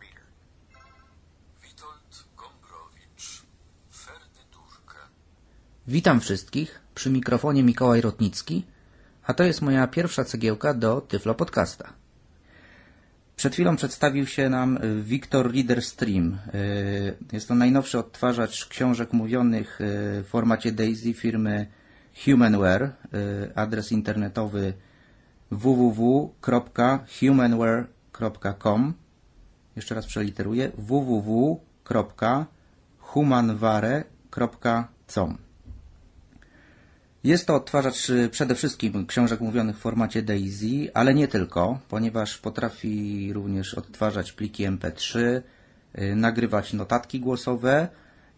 Reader. Witold Gombrowicz, Ferdydurkę. Witam wszystkich, przy mikrofonie Mikołaj Rotnicki, a to jest moja pierwsza cegiełka do Tyflo Podcasta. Przed chwilą przedstawił się nam Victor Reader Stream. Y, Jest to najnowszy odtwarzacz książek mówionych y, w formacie DAISY firmy Humanware. Y, Adres internetowy www.humanware.com Jeszcze raz przeliteruję www.humanware.com jest to odtwarzacz y, przede wszystkim książek mówionych w formacie DAISY, ale nie tylko, ponieważ potrafi również odtwarzać pliki MP3, y, nagrywać notatki głosowe,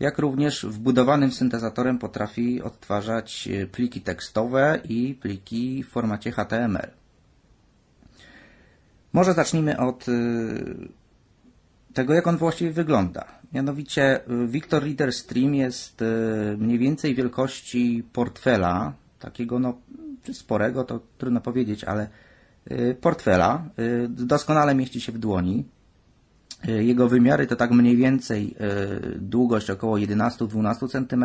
jak również wbudowanym syntezatorem potrafi odtwarzać y, pliki tekstowe i pliki w formacie HTML. Może zacznijmy od tego, jak on właściwie wygląda. Mianowicie y, Victor Reader Stream jest y, mniej więcej wielkości portfela, takiego no czy sporego, to trudno powiedzieć, ale y, portfela. Doskonale mieści się w dłoni. Jego wymiary to tak mniej więcej długość około 11-12 cm,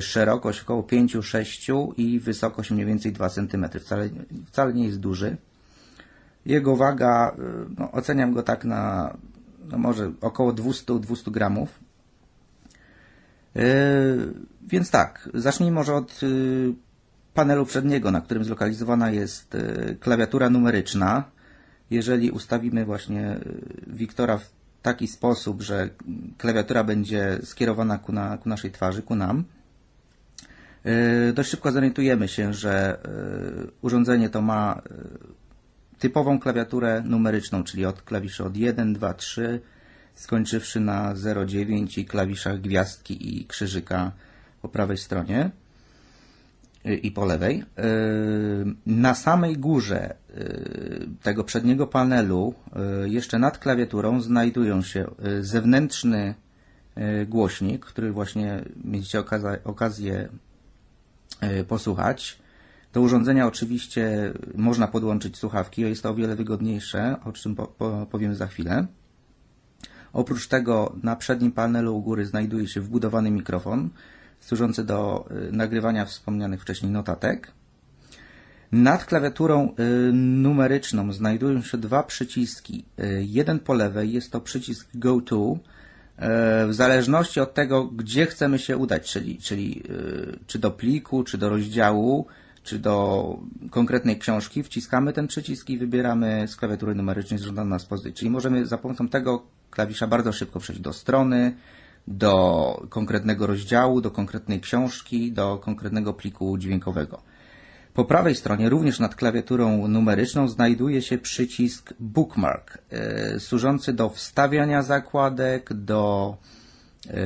szerokość około 5-6 i wysokość mniej więcej 2 cm. Wcale, wcale nie jest duży. Jego waga, y, no, oceniam go tak na no może około 200-200 gramów. Yy, więc tak, zacznijmy może od y, panelu przedniego, na którym zlokalizowana jest y, klawiatura numeryczna. Jeżeli ustawimy właśnie y, Wiktora w taki sposób, że klawiatura będzie skierowana ku, na, ku naszej twarzy, ku nam, y, dość szybko zorientujemy się, że urządzenie to ma typową klawiaturę numeryczną, czyli od klawiszy od 1, 2, 3, skończywszy na 0, 9 i klawiszach gwiazdki i krzyżyka po prawej stronie y, i po lewej. Y, Na samej górze y, tego przedniego panelu, jeszcze nad klawiaturą, znajdują się zewnętrzny głośnik, który właśnie mieliście okazję posłuchać. Do urządzenia oczywiście można podłączyć słuchawki, jest to o wiele wygodniejsze, o czym po, po, powiem za chwilę. Oprócz tego na przednim panelu u góry znajduje się wbudowany mikrofon służący do y, nagrywania wspomnianych wcześniej notatek. Nad klawiaturą y, numeryczną znajdują się dwa przyciski. Y, Jeden po lewej jest to przycisk Go To. W zależności od tego, gdzie chcemy się udać, czyli, czyli czy do pliku, czy do rozdziału, czy do konkretnej książki, wciskamy ten przycisk i wybieramy z klawiatury numerycznej żądaną nas pozycję. Czyli możemy za pomocą tego klawisza bardzo szybko przejść do strony, do konkretnego rozdziału, do konkretnej książki, do konkretnego pliku dźwiękowego. Po prawej stronie, również nad klawiaturą numeryczną, znajduje się przycisk Bookmark, e, służący do wstawiania zakładek, do e,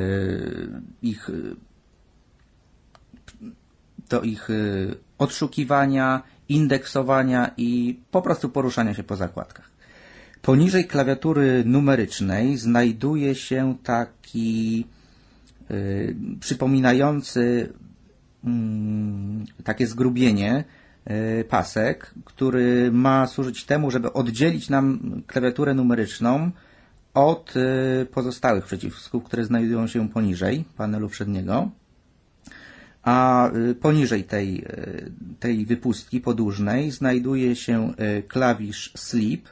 ich, do ich e, odszukiwania, indeksowania i po prostu poruszania się po zakładkach. Poniżej klawiatury numerycznej znajduje się taki y, przypominający mm, takie zgrubienie y, pasek, który ma służyć temu, żeby oddzielić nam klawiaturę numeryczną od y, pozostałych przycisków, które znajdują się poniżej panelu przedniego. A y, poniżej tej, y, tej wypustki podłużnej znajduje się y, klawisz sleep,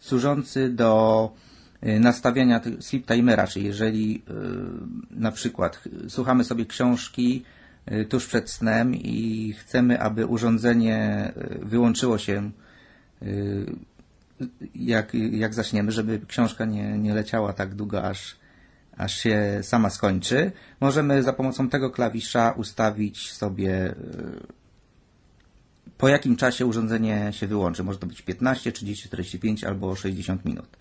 służący do nastawiania sleep timera, czyli jeżeli na przykład słuchamy sobie książki tuż przed snem i chcemy, aby urządzenie wyłączyło się jak, jak zaśniemy, żeby książka nie, nie leciała tak długo, aż, aż się sama skończy, możemy za pomocą tego klawisza ustawić sobie y, po jakim czasie urządzenie się wyłączy. Może to być 15, 30, 45 albo 60 minut.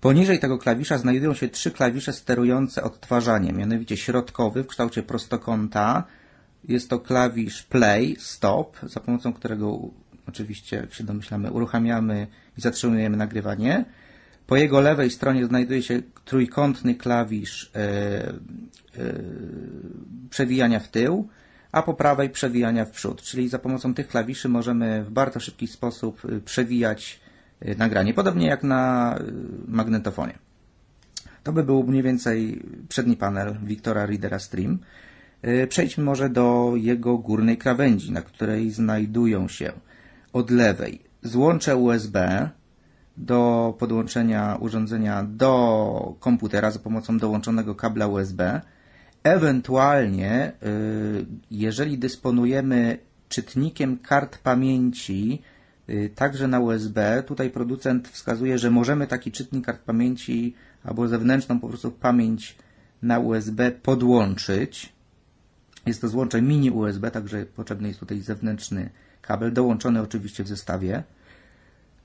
Poniżej tego klawisza znajdują się trzy klawisze sterujące odtwarzaniem, mianowicie środkowy w kształcie prostokąta. Jest to klawisz play, stop, za pomocą którego oczywiście, jak się domyślamy, uruchamiamy i zatrzymujemy nagrywanie. Po jego lewej stronie znajduje się trójkątny klawisz e, e, przewijania w tył, a po prawej przewijania w przód. Czyli za pomocą tych klawiszy możemy w bardzo szybki sposób y, przewijać nagranie, podobnie jak na magnetofonie. To by był mniej więcej przedni panel Victora Readera Stream. Przejdźmy może do jego górnej krawędzi, na której znajdują się od lewej złącze USB do podłączenia urządzenia do komputera za pomocą dołączonego kabla USB. Ewentualnie, y, jeżeli dysponujemy czytnikiem kart pamięci, y, także na USB, tutaj producent wskazuje, że możemy taki czytnik kart pamięci albo zewnętrzną po prostu pamięć na USB podłączyć. Jest to złącze mini USB, także potrzebny jest tutaj zewnętrzny kabel, dołączony oczywiście w zestawie.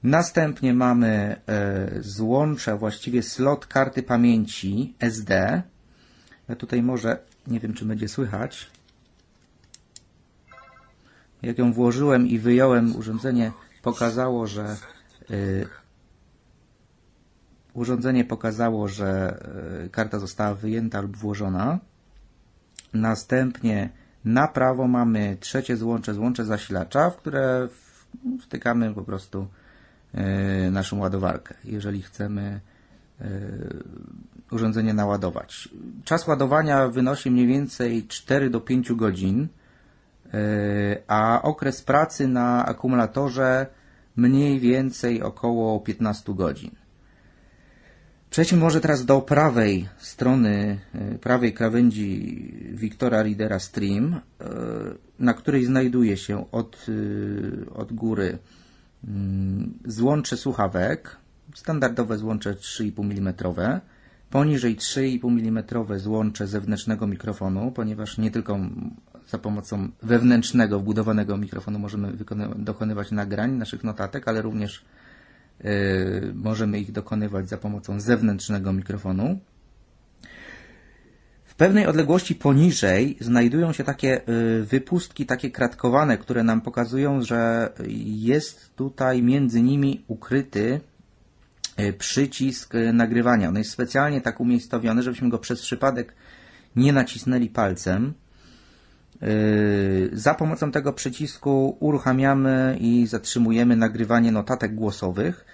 Następnie mamy e, złącze, właściwie slot karty pamięci SD. Ja tutaj może, nie wiem czy będzie słychać. Jak ją włożyłem i wyjąłem, urządzenie pokazało, że e, urządzenie pokazało, że e, karta została wyjęta lub włożona. Następnie na prawo mamy trzecie złącze, złącze zasilacza, w które wtykamy po prostu naszą ładowarkę, jeżeli chcemy e, urządzenie naładować. Czas ładowania wynosi mniej więcej 4 do 5 godzin, e, a okres pracy na akumulatorze mniej więcej około 15 godzin. Przejdźmy może teraz do prawej strony, e, prawej krawędzi Wiktora Readera Stream, e, na której znajduje się od, e, od góry złącze słuchawek, standardowe złącze 3,5 mm, poniżej 3,5 mm złącze zewnętrznego mikrofonu, ponieważ nie tylko za pomocą wewnętrznego, wbudowanego mikrofonu możemy dokonywać nagrań naszych notatek, ale również y, możemy ich dokonywać za pomocą zewnętrznego mikrofonu. W pewnej odległości poniżej znajdują się takie y, wypustki, takie kratkowane, które nam pokazują, że jest tutaj między nimi ukryty y, przycisk y, nagrywania. On jest specjalnie tak umiejscowiony, żebyśmy go przez przypadek nie nacisnęli palcem. Za pomocą tego przycisku uruchamiamy i zatrzymujemy nagrywanie notatek głosowych,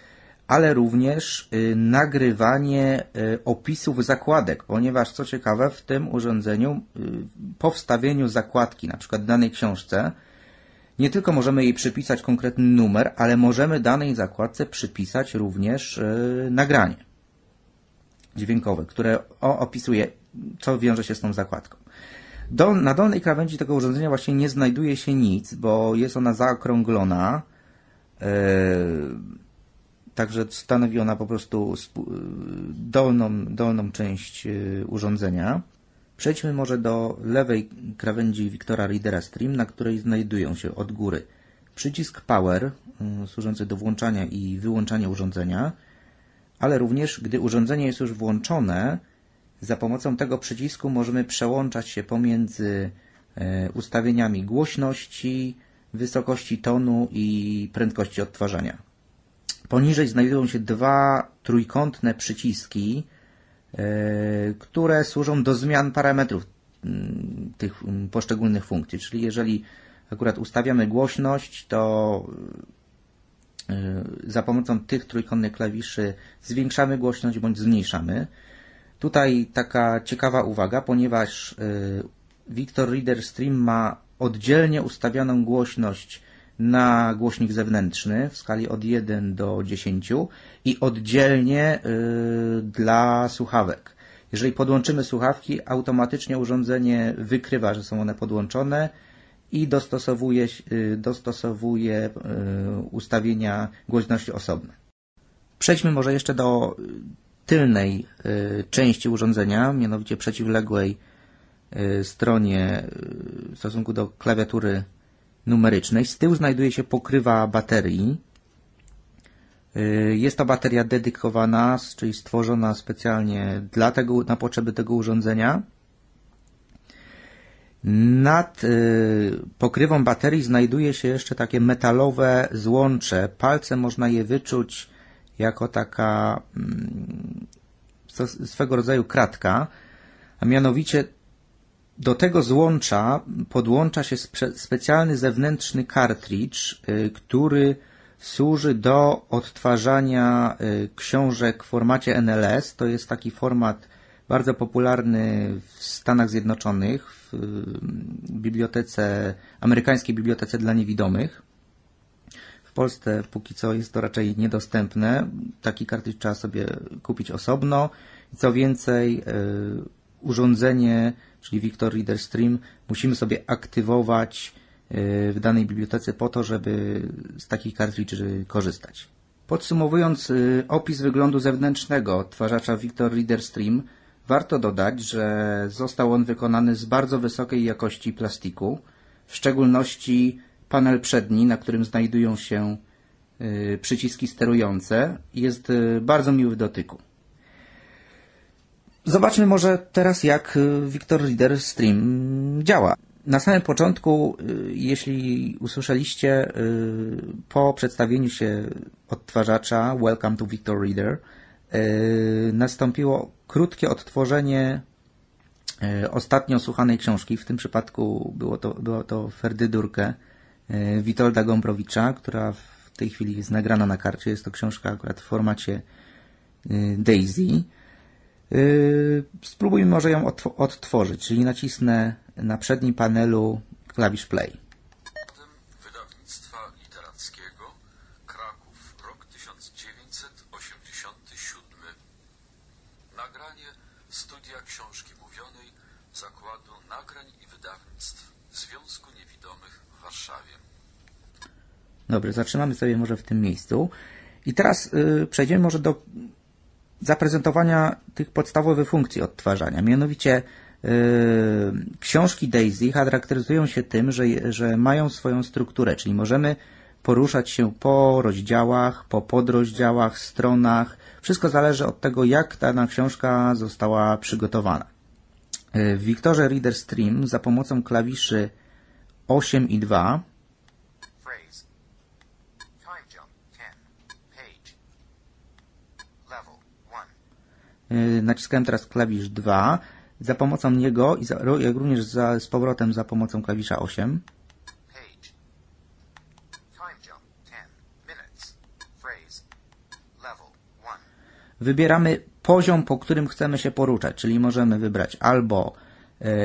ale również yy, nagrywanie yy, opisów zakładek, ponieważ co ciekawe, w tym urządzeniu yy, po wstawieniu zakładki, na przykład danej książce, nie tylko możemy jej przypisać konkretny numer, ale możemy danej zakładce przypisać również yy, nagranie dźwiękowe, które opisuje, co wiąże się z tą zakładką. Do, na dolnej krawędzi tego urządzenia właśnie nie znajduje się nic, bo jest ona zaokrąglona. e, także stanowi ona po prostu dolną, dolną część e, urządzenia. Przejdźmy może do lewej krawędzi Wiktora Readera Stream, na której znajdują się od góry przycisk Power, y, służący do włączania i wyłączania urządzenia, ale również gdy urządzenie jest już włączone, za pomocą tego przycisku możemy przełączać się pomiędzy e, ustawieniami głośności, wysokości tonu i prędkości odtwarzania. Poniżej znajdują się dwa trójkątne przyciski, e, które służą do zmian parametrów mm, tych mm, poszczególnych funkcji. Czyli jeżeli akurat ustawiamy głośność, to y, za pomocą tych trójkątnych klawiszy zwiększamy głośność bądź zmniejszamy. Tutaj taka ciekawa uwaga, ponieważ y, Victor Reader Stream ma oddzielnie ustawioną głośność na głośnik zewnętrzny w skali od 1 do 10 i oddzielnie y, dla słuchawek. Jeżeli podłączymy słuchawki, automatycznie urządzenie wykrywa, że są one podłączone i dostosowuje, y, dostosowuje y, ustawienia głośności osobne. Przejdźmy może jeszcze do tylnej części urządzenia, mianowicie przeciwległej stronie w stosunku do klawiatury numerycznej. Z tyłu znajduje się pokrywa baterii. Y, Jest to bateria dedykowana, czyli stworzona specjalnie dla tego, na potrzeby tego urządzenia. Nad y, pokrywą baterii znajduje się jeszcze takie metalowe złącze. Palcem można je wyczuć jako taka mm, swego rodzaju kratka, a mianowicie do tego złącza podłącza się spe- specjalny zewnętrzny kartridż, y, który służy do odtwarzania y, książek w formacie NLS. To jest taki format bardzo popularny w Stanach Zjednoczonych, w y, bibliotece, amerykańskiej bibliotece dla niewidomych. W Polsce póki co jest to raczej niedostępne. Taki kartridż trzeba sobie kupić osobno. Co więcej, urządzenie, czyli Victor Reader Stream, musimy sobie aktywować y, w danej bibliotece po to, żeby z takich kartridży korzystać. Podsumowując y, opis wyglądu zewnętrznego odtwarzacza Victor Reader Stream, warto dodać, że został on wykonany z bardzo wysokiej jakości plastiku, w szczególności panel przedni, na którym znajdują się y, przyciski sterujące, jest bardzo miły w dotyku. Zobaczmy może teraz, jak y, Victor Reader Stream działa. Na samym początku, y, jeśli usłyszeliście y, po przedstawieniu się odtwarzacza Welcome to Victor Reader, nastąpiło krótkie odtworzenie ostatnio słuchanej książki. W tym przypadku było to, było to Ferdydurkę Witolda Gombrowicza, która w tej chwili jest nagrana na karcie. Jest to książka akurat w formacie Daisy. Yy, spróbujmy może ją odtworzyć, czyli nacisnę na przednim panelu klawisz play. Wydawnictwa literackiego Kraków, rok 1987. Nagranie Studia Książki Mówionej Zakładu Nagrań i Wydawnictw Związku Niewidomych w Warszawie. Dobrze, zatrzymamy sobie może w tym miejscu. I teraz yy, przejdziemy może do zaprezentowania tych podstawowych funkcji odtwarzania. Mianowicie yy, książki Daisy charakteryzują się tym, że, że mają swoją strukturę, czyli możemy poruszać się po rozdziałach, po podrozdziałach, stronach. Wszystko zależy od tego, jak dana książka została przygotowana. Yy, w Wiktorze Reader Stream za pomocą klawiszy 8 i 2 Y, naciskałem teraz klawisz 2. Za pomocą niego, i za, jak również za, z powrotem za pomocą klawisza 8. Wybieramy poziom, po którym chcemy się poruszać, czyli możemy wybrać albo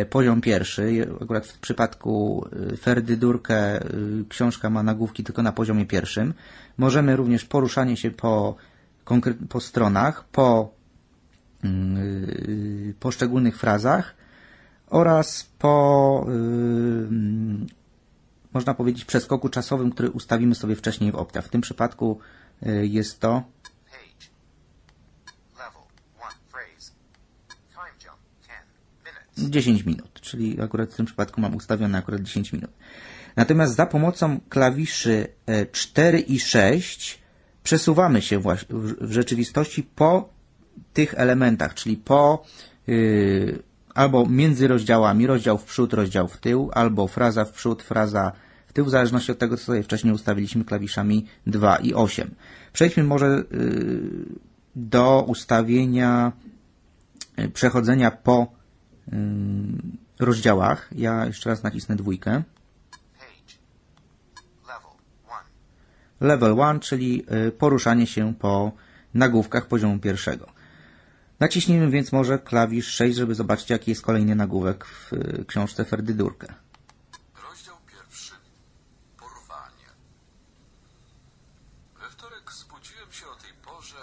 y, poziom pierwszy, akurat w przypadku y, Ferdydurkę książka ma nagłówki tylko na poziomie pierwszym. Możemy również poruszanie się po, po stronach, po Y, poszczególnych frazach oraz po, y, można powiedzieć, przeskoku czasowym, który ustawimy sobie wcześniej w Opta. W tym przypadku y, jest to 10 minut, czyli akurat w tym przypadku mam ustawione akurat 10 minut. Natomiast za pomocą klawiszy 4 i 6 przesuwamy się w rzeczywistości po tych elementach, czyli po yy, albo między rozdziałami, rozdział w przód, rozdział w tył, albo fraza w przód, fraza w tył, w zależności od tego, co sobie wcześniej ustawiliśmy klawiszami 2 i 8. Przejdźmy może yy, do ustawienia yy, przechodzenia po yy, rozdziałach. Ja jeszcze raz nacisnę dwójkę. Level 1, czyli yy, poruszanie się po nagłówkach poziomu pierwszego. Naciśnijmy więc może klawisz 6, żeby zobaczyć, jaki jest kolejny nagłówek w y, książce Ferdydurkę. Rozdział pierwszy. Porwanie. We wtorek zbudziłem się o tej porze.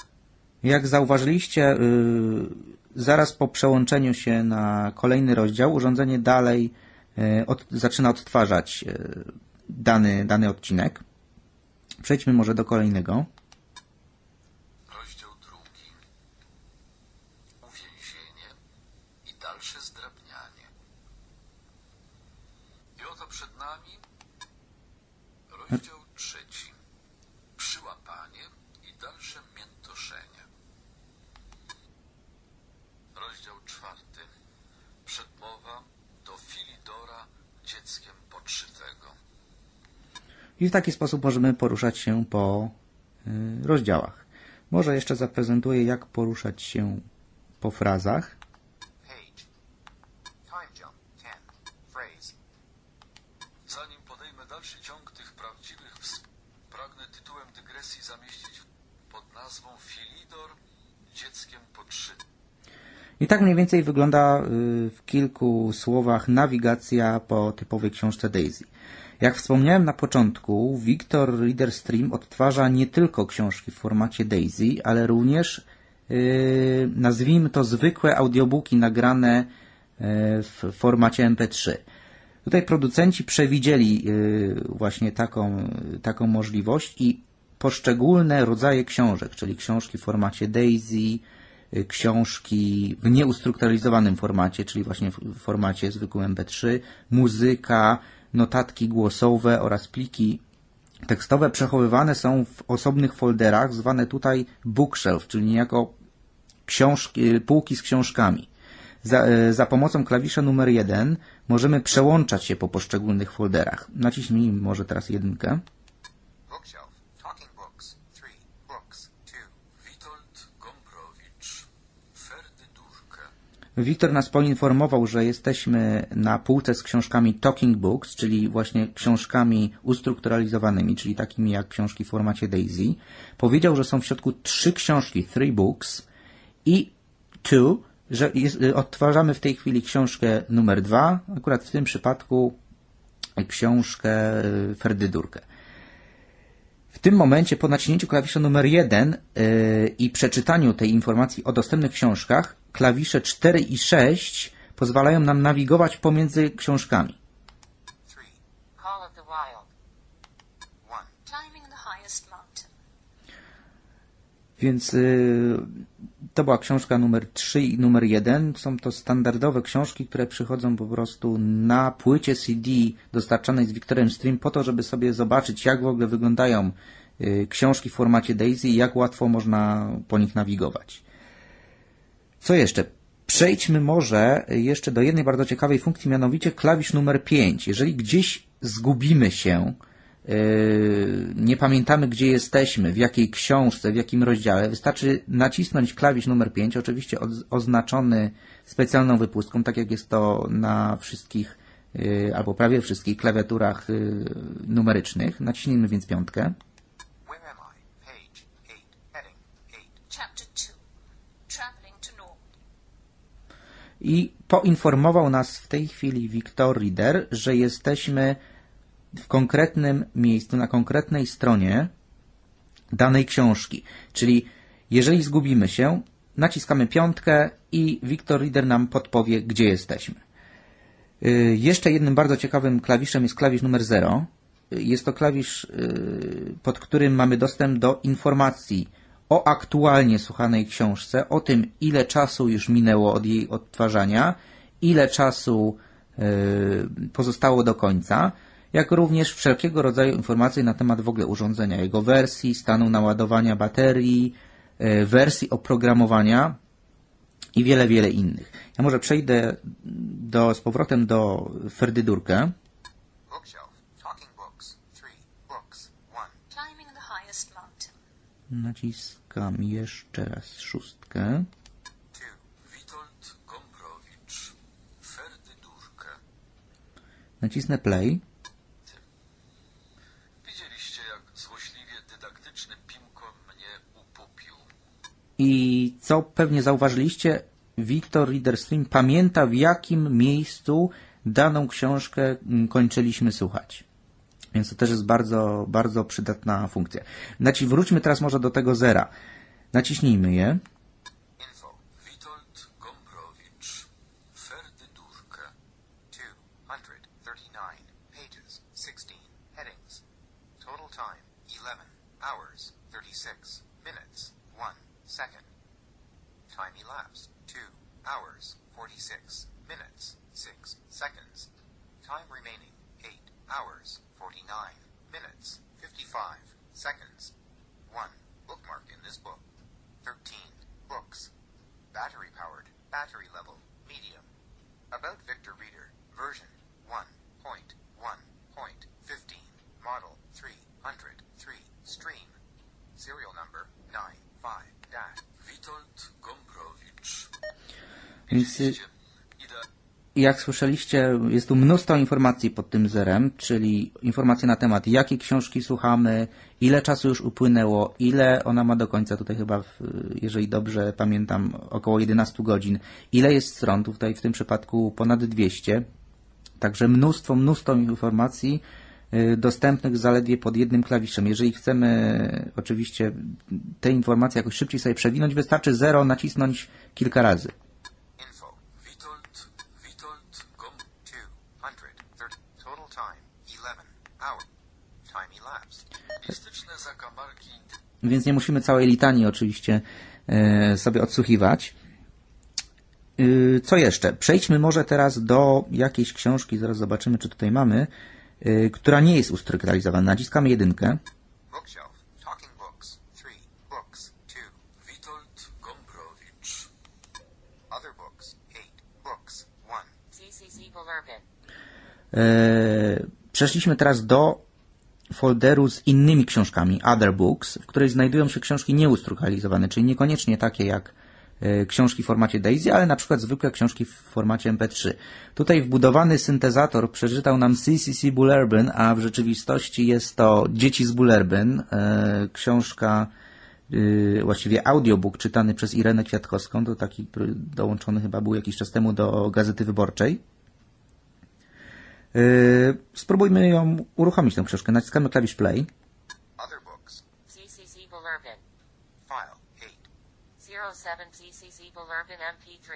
Jak zauważyliście, yy, zaraz po przełączeniu się na kolejny rozdział, urządzenie dalej yy, od, zaczyna odtwarzać dany, dany odcinek. Przejdźmy może do kolejnego. Rozdział trzeci. Przyłapanie i dalsze miętoszenie. Rozdział czwarty. Przedmowa do Filidora dzieckiem podszytego. I w taki sposób możemy poruszać się po y, rozdziałach. Może jeszcze zaprezentuję, jak poruszać się po frazach. pragnę tytułem dygresji zamieścić pod nazwą Filidor dzieckiem podszytym. I tak mniej więcej wygląda y, w kilku słowach nawigacja po typowej książce Daisy. Jak wspomniałem na początku, Victor Reader Stream odtwarza nie tylko książki w formacie Daisy, ale również yy, nazwijmy to zwykłe audiobooki nagrane yy, w formacie MP3. Tutaj producenci przewidzieli yy, właśnie taką, taką możliwość i poszczególne rodzaje książek, czyli książki w formacie Daisy, y, książki w nieustrukturalizowanym formacie, czyli właśnie w formacie zwykłym MP3, muzyka, notatki głosowe oraz pliki tekstowe przechowywane są w osobnych folderach, zwane tutaj bookshelf, czyli niejako książki, półki z książkami. Za, e, za pomocą klawisza numer 1 możemy przełączać się po poszczególnych folderach. Naciśnij może teraz jedynkę. Bookshelf. Talking books. Three. Books. Two. Witold Gombrowicz, Ferdydurkę, Wiktor nas poinformował, że jesteśmy na półce z książkami Talking Books, czyli właśnie książkami ustrukturalizowanymi, czyli takimi jak książki w formacie Daisy. Powiedział, że są w środku trzy książki, three books i two, że jest, y, odtwarzamy w tej chwili książkę numer dwa, akurat w tym przypadku książkę y, Ferdydurkę. W tym momencie po naciśnięciu klawisza numer 1 yy, i przeczytaniu tej informacji o dostępnych książkach, klawisze 4 i 6 pozwalają nam nawigować pomiędzy książkami. Więc yy, to była książka numer 3 i numer 1. Są to standardowe książki, które przychodzą po prostu na płycie CD dostarczanej z Victorem Stream po to, żeby sobie zobaczyć, jak w ogóle wyglądają yy, książki w formacie Daisy i jak łatwo można po nich nawigować. Co jeszcze? Przejdźmy może jeszcze do jednej bardzo ciekawej funkcji, mianowicie klawisz numer 5. Jeżeli gdzieś zgubimy się, yy, nie pamiętamy gdzie jesteśmy, w jakiej książce, w jakim rozdziale, wystarczy nacisnąć klawisz numer 5, oczywiście oz- oznaczony specjalną wypustką, tak jak jest to na wszystkich yy, albo prawie wszystkich klawiaturach yy, numerycznych. Naciśnijmy więc piątkę. I poinformował nas w tej chwili Victor Reader, że jesteśmy w konkretnym miejscu, na konkretnej stronie danej książki. Czyli jeżeli zgubimy się, naciskamy piątkę i Victor Reader nam podpowie, gdzie jesteśmy. Y, Jeszcze jednym bardzo ciekawym klawiszem jest klawisz numer 0. Y, Jest to klawisz, y, pod którym mamy dostęp do informacji o aktualnie słuchanej książce, o tym, ile czasu już minęło od jej odtwarzania, ile czasu y, pozostało do końca, jak również wszelkiego rodzaju informacje na temat w ogóle urządzenia, jego wersji, stanu naładowania baterii, y, wersji oprogramowania, i wiele, wiele innych. Ja może przejdę do, z powrotem do Ferdydurkę. Bookshelf. Talking books. Three. Books. One. Climbing the highest mountain. Naciskam jeszcze raz szóstkę. Witold Gombrowicz, Ferdydurkę. Nacisnę play. Widzieliście, jak złośliwie dydaktyczny Pimko mnie upupił. I co pewnie zauważyliście, Victor Reader Stream pamięta w jakim miejscu daną książkę kończyliśmy słuchać. Więc to też jest bardzo, bardzo przydatna funkcja. Znaczy, wróćmy teraz może do tego zera. Naciśnijmy je. Battery level, medium. About Victor Reader, version 1.1.15, model 303, stream. Serial number 95 dash. Witold Gombrowicz. Jak słyszeliście, jest tu mnóstwo informacji pod tym zerem, czyli informacje na temat, jakie książki słuchamy, ile czasu już upłynęło, ile ona ma do końca, tutaj chyba, jeżeli dobrze pamiętam, około 11 godzin, ile jest stron, tutaj w tym przypadku ponad 200, także mnóstwo, mnóstwo informacji y, dostępnych zaledwie pod jednym klawiszem. Jeżeli chcemy oczywiście te informacje jakoś szybciej sobie przewinąć, wystarczy 0 nacisnąć kilka razy. Więc nie musimy całej litanii oczywiście e, sobie odsłuchiwać. Y, Co jeszcze? Przejdźmy może teraz do jakiejś książki, zaraz zobaczymy, czy tutaj mamy, y, która nie jest ustrukturalizowana. Naciskamy jedynkę. Bookshelf. Talking books. 3. Books. 2. Witold Gombrowicz. Other books. 8. Books. 1. CCC Bullerbin. Przeszliśmy teraz do folderu z innymi książkami, Other Books, w której znajdują się książki nieustrukturalizowane, czyli niekoniecznie takie jak e, książki w formacie DAISY, ale na przykład zwykłe książki w formacie MP3. Tutaj wbudowany syntezator przeczytał nam CCC Bullerbyn, a w rzeczywistości jest to Dzieci z Bullerbyn, e, książka, y, właściwie audiobook czytany przez Irenę Kwiatkowską, to taki, dołączony chyba był jakiś czas temu do Gazety Wyborczej. Yy, Spróbujmy ją uruchomić tę książkę. Naciskamy klawisz play. Other books. CCC. File. 8. 07 CCC Bullerbin MP3.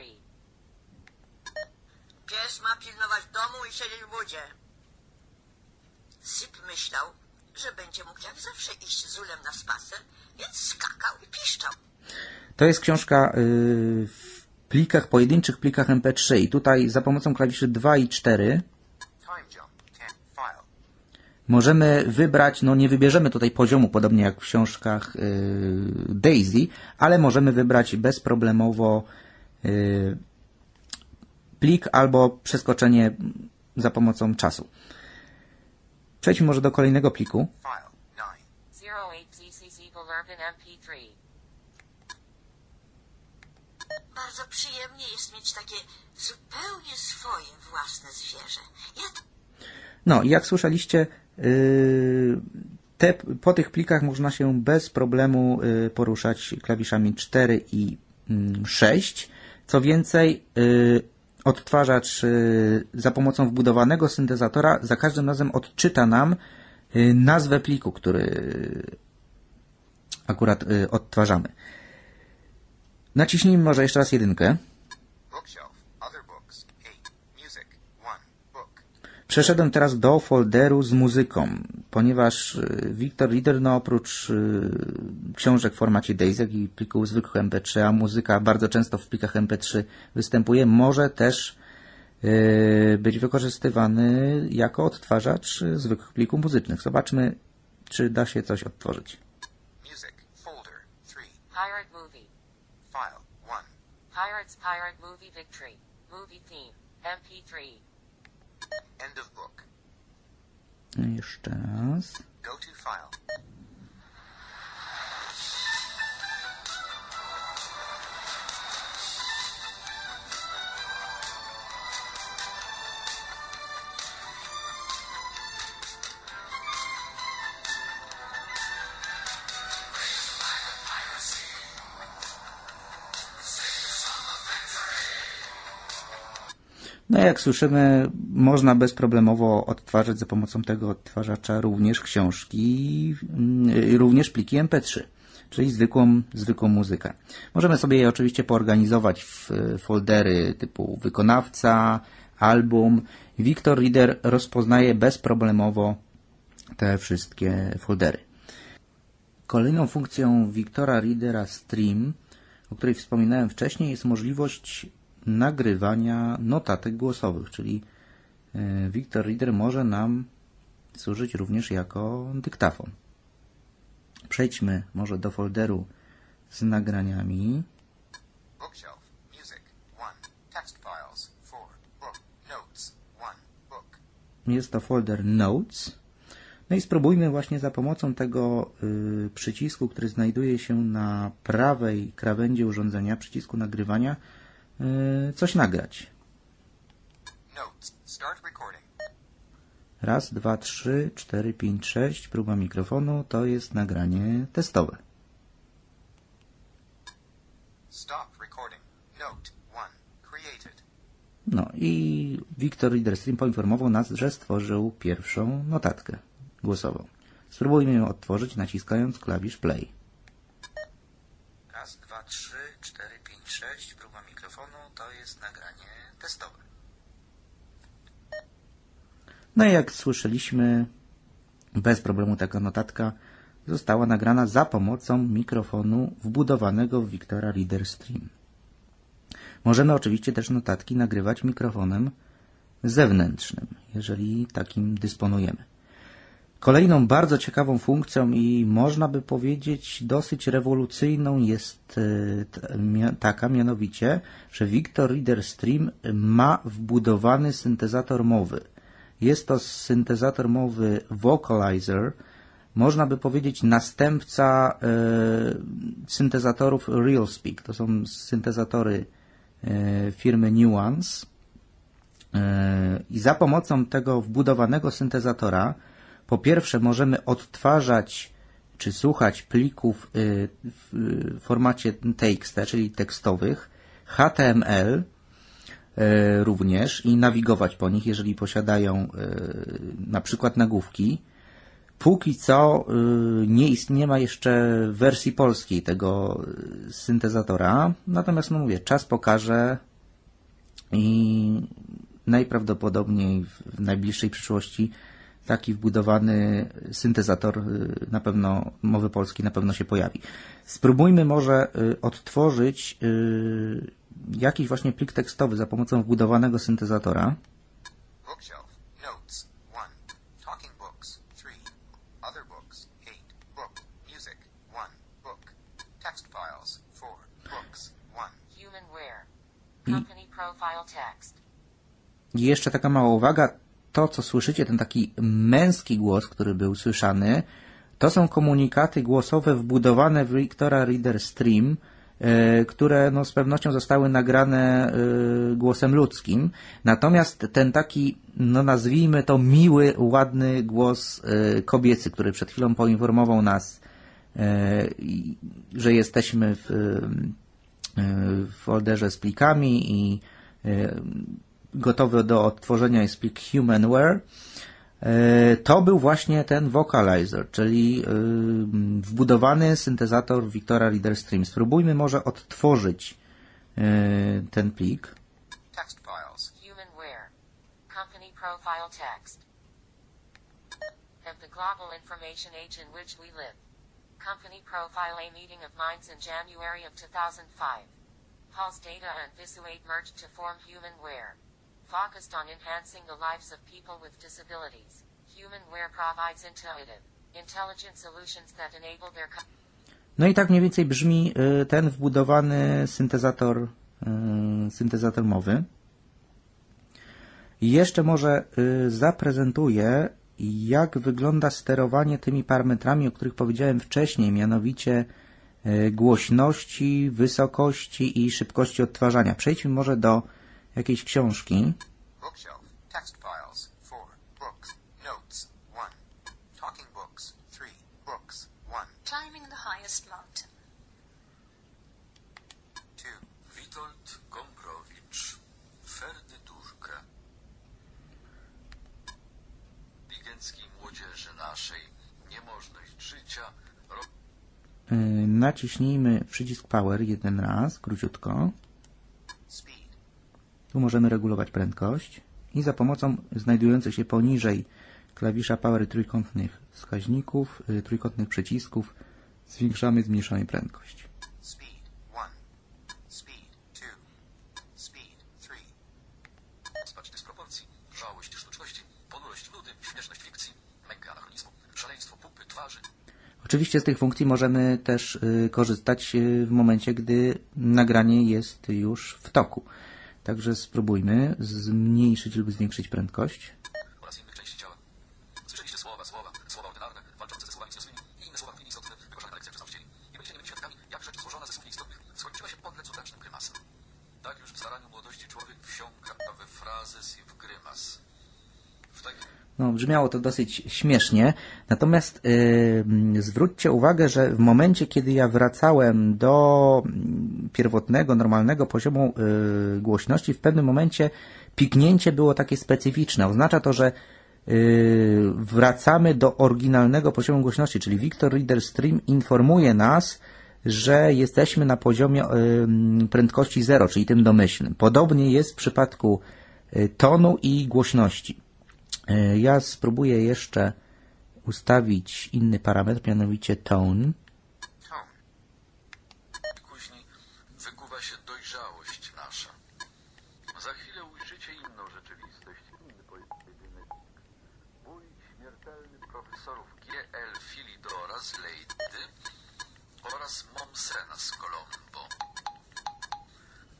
Pies ma pilnować domu i siedzieć w budzie. Sip myślał, że będzie mógł jak zawsze iść z ulem na spacer, więc skakał i piszczał. To jest książka yy, w plikach, pojedynczych plikach MP3 i tutaj za pomocą klawiszy 2 i 4 Time jump. 10. File. Możemy wybrać, no nie wybierzemy tutaj poziomu, podobnie jak w książkach yy, Daisy, ale możemy wybrać bezproblemowo yy, plik albo przeskoczenie za pomocą czasu. Przejdźmy może do kolejnego pliku. File. 9. 08 CCC Bullerbin MP3. Bardzo przyjemnie jest mieć takie zupełnie swoje własne zwierzę. Ja No i jak słyszeliście, te, po tych plikach można się bez problemu yy, poruszać klawiszami 4 i mm, 6. Co więcej, yy, odtwarzacz yy, za pomocą wbudowanego syntezatora za każdym razem odczyta nam yy, nazwę pliku, który akurat yy, odtwarzamy. Naciśnijmy może jeszcze raz jedynkę. Bookshelf. Other books. 8. Music. 1. Book. Przeszedłem teraz do folderu z muzyką, ponieważ y, Victor Reader, no oprócz y, książek w formacie DAISY i plików zwykłych MP3, a muzyka bardzo często w plikach MP3 występuje, może też y, być wykorzystywany jako odtwarzacz zwykłych plików muzycznych. Zobaczmy, czy da się coś odtworzyć. Music. Folder. 3. Pirate Movie. File. 1. Pirates Pirate Movie Victory. Movie Theme. MP3. End of book. Jeszcze raz. Go to file. No jak słyszymy, można bezproblemowo odtwarzać za pomocą tego odtwarzacza również książki, mm, również pliki MP3, czyli zwykłą, zwykłą muzykę. Możemy sobie je oczywiście poorganizować w foldery typu wykonawca, album. Victor Reader rozpoznaje bezproblemowo te wszystkie foldery. Kolejną funkcją Victora Readera Stream, o której wspominałem wcześniej, jest możliwość nagrywania notatek głosowych, czyli e, Victor Reader może nam służyć również jako dyktafon. Przejdźmy może do folderu z nagraniami. Bookshelf. Music. 1. Text files. 4. Book. Notes. 1. Book. Jest to folder Notes. No i spróbujmy właśnie za pomocą tego y, przycisku, który znajduje się na prawej krawędzi urządzenia, przycisku nagrywania, coś nagrać. Raz, dwa, trzy, cztery, pięć, sześć. Próba mikrofonu to jest nagranie testowe. Stop recording. Note 1. Created. No i Wiktor Readerstream poinformował nas, że stworzył pierwszą notatkę głosową. Spróbujmy ją odtworzyć naciskając klawisz play. Raz, dwa, trzy, cztery, pięć, sześć. Próba to jest nagranie testowe. No i jak słyszeliśmy, bez problemu taka notatka została nagrana za pomocą mikrofonu wbudowanego w Wiktora Reader Stream. Możemy oczywiście też notatki nagrywać mikrofonem zewnętrznym, jeżeli takim dysponujemy. Kolejną bardzo ciekawą funkcją i można by powiedzieć dosyć rewolucyjną jest e, taka mianowicie, że Victor Reader Stream ma wbudowany syntezator mowy. Jest to syntezator mowy Vocalizer, można by powiedzieć następca e, syntezatorów RealSpeak. To są syntezatory e, firmy Nuance. I za pomocą tego wbudowanego syntezatora, po pierwsze, możemy odtwarzać czy słuchać plików y, w formacie TXT, czyli tekstowych, HTML y, również i nawigować po nich, jeżeli posiadają y, na przykład nagłówki. Póki co nie, nie ma jeszcze wersji polskiej tego syntezatora, natomiast no mówię, czas pokaże i najprawdopodobniej w najbliższej przyszłości taki wbudowany syntezator y, na pewno mowy polskiej na pewno się pojawi. Spróbujmy może y, odtworzyć y, jakiś właśnie plik tekstowy za pomocą wbudowanego syntezatora. Bookshelf. Notes 1. Talking books 3. Other books 8. Book. Music 1. Book. Text files 4. Books 1. Humanware. Company profile text. I jeszcze taka mała uwaga, to co słyszycie, ten taki męski głos, który był słyszany, to są komunikaty głosowe wbudowane w Victora Reader Stream, e, które no, z pewnością zostały nagrane e, głosem ludzkim. Natomiast ten taki, no nazwijmy to miły, ładny głos e, kobiecy, który przed chwilą poinformował nas, że jesteśmy w, w folderze z plikami i gotowy do odtworzenia jest plik Humanware. E, To był właśnie ten vocalizer, czyli y, wbudowany syntezator Victora Reader Stream. Spróbujmy może odtworzyć y, ten plik. Text files. Humanware. Company profile text. The global information age in which we live. Company profile a meeting of minds in January of 2005. Paul's data and Visuate merged to form Humanware. Focused on enhancing the lives of people with disabilities. Humanware provides intuitive, intelligent solutions that enable their No i tak mniej więcej brzmi y, ten wbudowany syntezator, y, syntezator mowy. Jeszcze może y, zaprezentuję, jak wygląda sterowanie tymi parametrami, o których powiedziałem wcześniej, mianowicie głośności, wysokości i szybkości odtwarzania. Przejdźmy może do jakiejś książki. Bookshelf. Text files 4. Books. Notes 1. Talking books 3. Books 1. Climbing the highest mountain. 2. Witold Gombrowicz, Ferdydurkę. Inteligenckiej młodzieży naszej, niemożność życia, ro... Naciśnijmy przycisk Power jeden raz, króciutko. Tu możemy regulować prędkość i za pomocą znajdujących się poniżej klawisza Power trójkątnych wskaźników, y, trójkątnych przycisków zwiększamy, zmniejszamy prędkość. Speed 1. Speed 2. Speed 3. spać dysproporcji, żałość sztuczności, ponurość nudy, śmieszność fikcji, mękę anachronizmu, szaleństwo pupy, twarzy, Oczywiście z tych funkcji możemy też y, korzystać y, w momencie, gdy nagranie jest już w toku. Także spróbujmy zmniejszyć lub zwiększyć prędkość. oraz innych części ciała. Słyszeliście słowa, słowa, słowa ordynarne, walczące ze słowami cudzysłymi i inne słowa mniej istotne, wygłoszone na lekcjach przez nauczycieli. I będziecie niemi świadkami, jak rzecz złożona ze słów nieistotnych skończyła się podle cudacznym grymasem. Tak już w staraniu młodości człowiek wsiąka we frazes i w gry No, brzmiało to dosyć śmiesznie. Natomiast yy, zwróćcie uwagę, że w momencie, kiedy ja wracałem do mm, pierwotnego, normalnego poziomu yy, głośności, w pewnym momencie piknięcie było takie specyficzne. Oznacza to, że yy, wracamy do oryginalnego poziomu głośności, czyli Victor Reader Stream informuje nas, że jesteśmy na poziomie yy, prędkości 0, czyli tym domyślnym. Podobnie jest w przypadku yy, tonu i głośności. E, Ja spróbuję jeszcze ustawić inny parametr, mianowicie tone. Kuźni wykuwa się dojrzałość nasza. Za chwilę ujrzycie inną rzeczywistość, inny. Bój śmiertelny profesorów G.L. Philidora z oraz Momsena z Colombo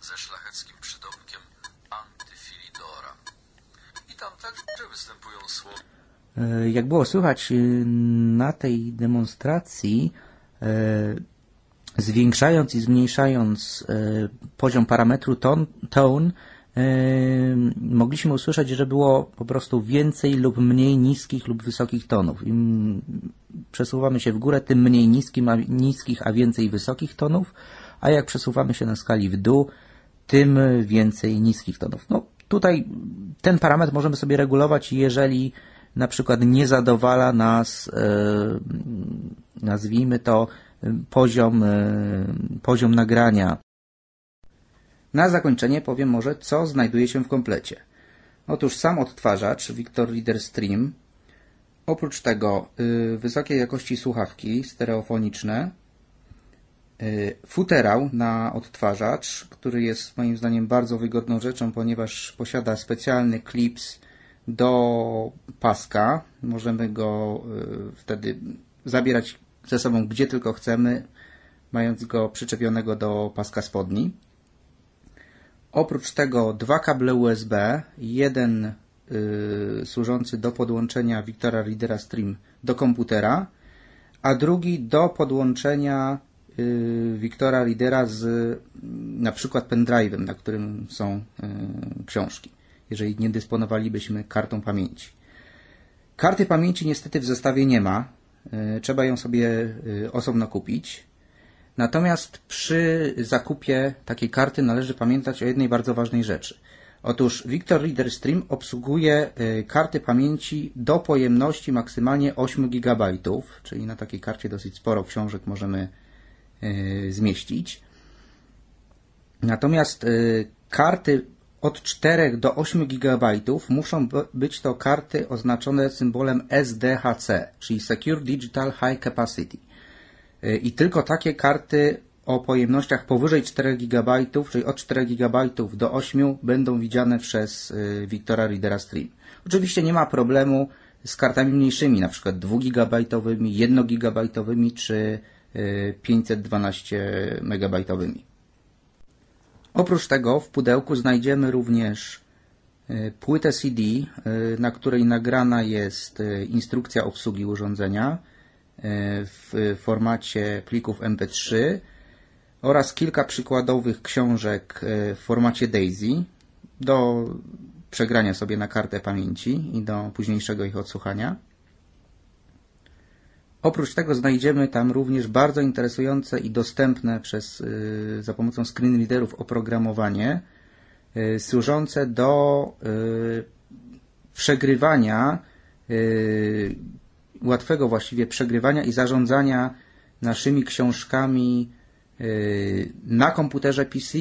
ze szlacheckim przydomkiem Antyfilidora. Tam także występują słowa E, Jak było słychać e, na tej demonstracji, e, zwiększając i zmniejszając e, poziom parametru ton, tone, mogliśmy usłyszeć, że było po prostu więcej lub mniej niskich lub wysokich tonów. Im przesuwamy się w górę, tym mniej niskich, a więcej wysokich tonów, a jak przesuwamy się na skali w dół, tym więcej niskich tonów. No, tutaj ten parametr możemy sobie regulować, jeżeli na przykład nie zadowala nas, e, nazwijmy to, poziom, e, poziom nagrania. Na zakończenie powiem może, co znajduje się w komplecie. Otóż sam odtwarzacz Victor Reader Stream, oprócz tego y, wysokiej jakości słuchawki stereofoniczne, futerał na odtwarzacz, który jest moim zdaniem bardzo wygodną rzeczą, ponieważ posiada specjalny klips do paska. Możemy go y, wtedy zabierać ze sobą gdzie tylko chcemy, mając go przyczepionego do paska spodni. Oprócz tego dwa kable USB, jeden y, służący do podłączenia Victora Readera Stream do komputera, a drugi do podłączenia y, Victora Readera z na przykład pendrive'em, na którym są y, książki, jeżeli nie dysponowalibyśmy kartą pamięci. Karty pamięci niestety w zestawie nie ma, y, trzeba ją sobie osobno kupić. Natomiast przy zakupie takiej karty należy pamiętać o jednej bardzo ważnej rzeczy. Otóż Victor Reader Stream obsługuje karty pamięci do pojemności maksymalnie 8 GB, czyli na takiej karcie dosyć sporo książek możemy zmieścić. Natomiast y, karty od 4 do 8 GB muszą być to karty oznaczone symbolem SDHC, czyli Secure Digital High Capacity. Y, I tylko takie karty o pojemnościach powyżej 4 GB, czyli od 4 GB do 8 będą widziane przez Victora Readera Stream. Oczywiście nie ma problemu z kartami mniejszymi, na przykład 2 GB, 1 GB czy 512 MB. Oprócz tego w pudełku znajdziemy również y, płytę CD, y, na której nagrana jest y, instrukcja obsługi urządzenia w formacie plików MP3 oraz kilka przykładowych książek w formacie DAISY do przegrania sobie na kartę pamięci i do późniejszego ich odsłuchania. Oprócz tego znajdziemy tam również bardzo interesujące i dostępne przez, y, za pomocą screen readerów oprogramowanie y, służące do y, przegrywania, łatwego właściwie przegrywania i zarządzania naszymi książkami na komputerze PC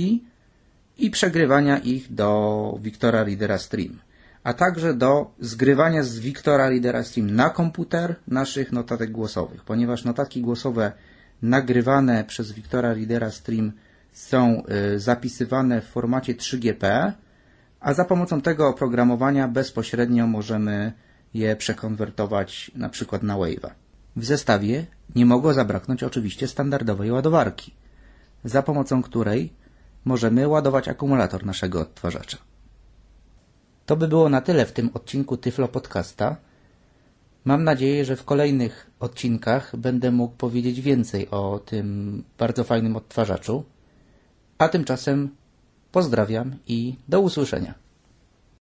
i przegrywania ich do Victora Readera Stream, a także do zgrywania z Victora Readera Stream na komputer naszych notatek głosowych, ponieważ notatki głosowe nagrywane przez Victora Readera Stream są y, zapisywane w formacie 3GP, a za pomocą tego oprogramowania bezpośrednio możemy je przekonwertować na przykład na Wave'a. W zestawie nie mogło zabraknąć oczywiście standardowej ładowarki, za pomocą której możemy ładować akumulator naszego odtwarzacza. To by było na tyle w tym odcinku Tyflo Podcasta. Mam nadzieję, że w kolejnych odcinkach będę mógł powiedzieć więcej o tym bardzo fajnym odtwarzaczu. A tymczasem pozdrawiam i do usłyszenia.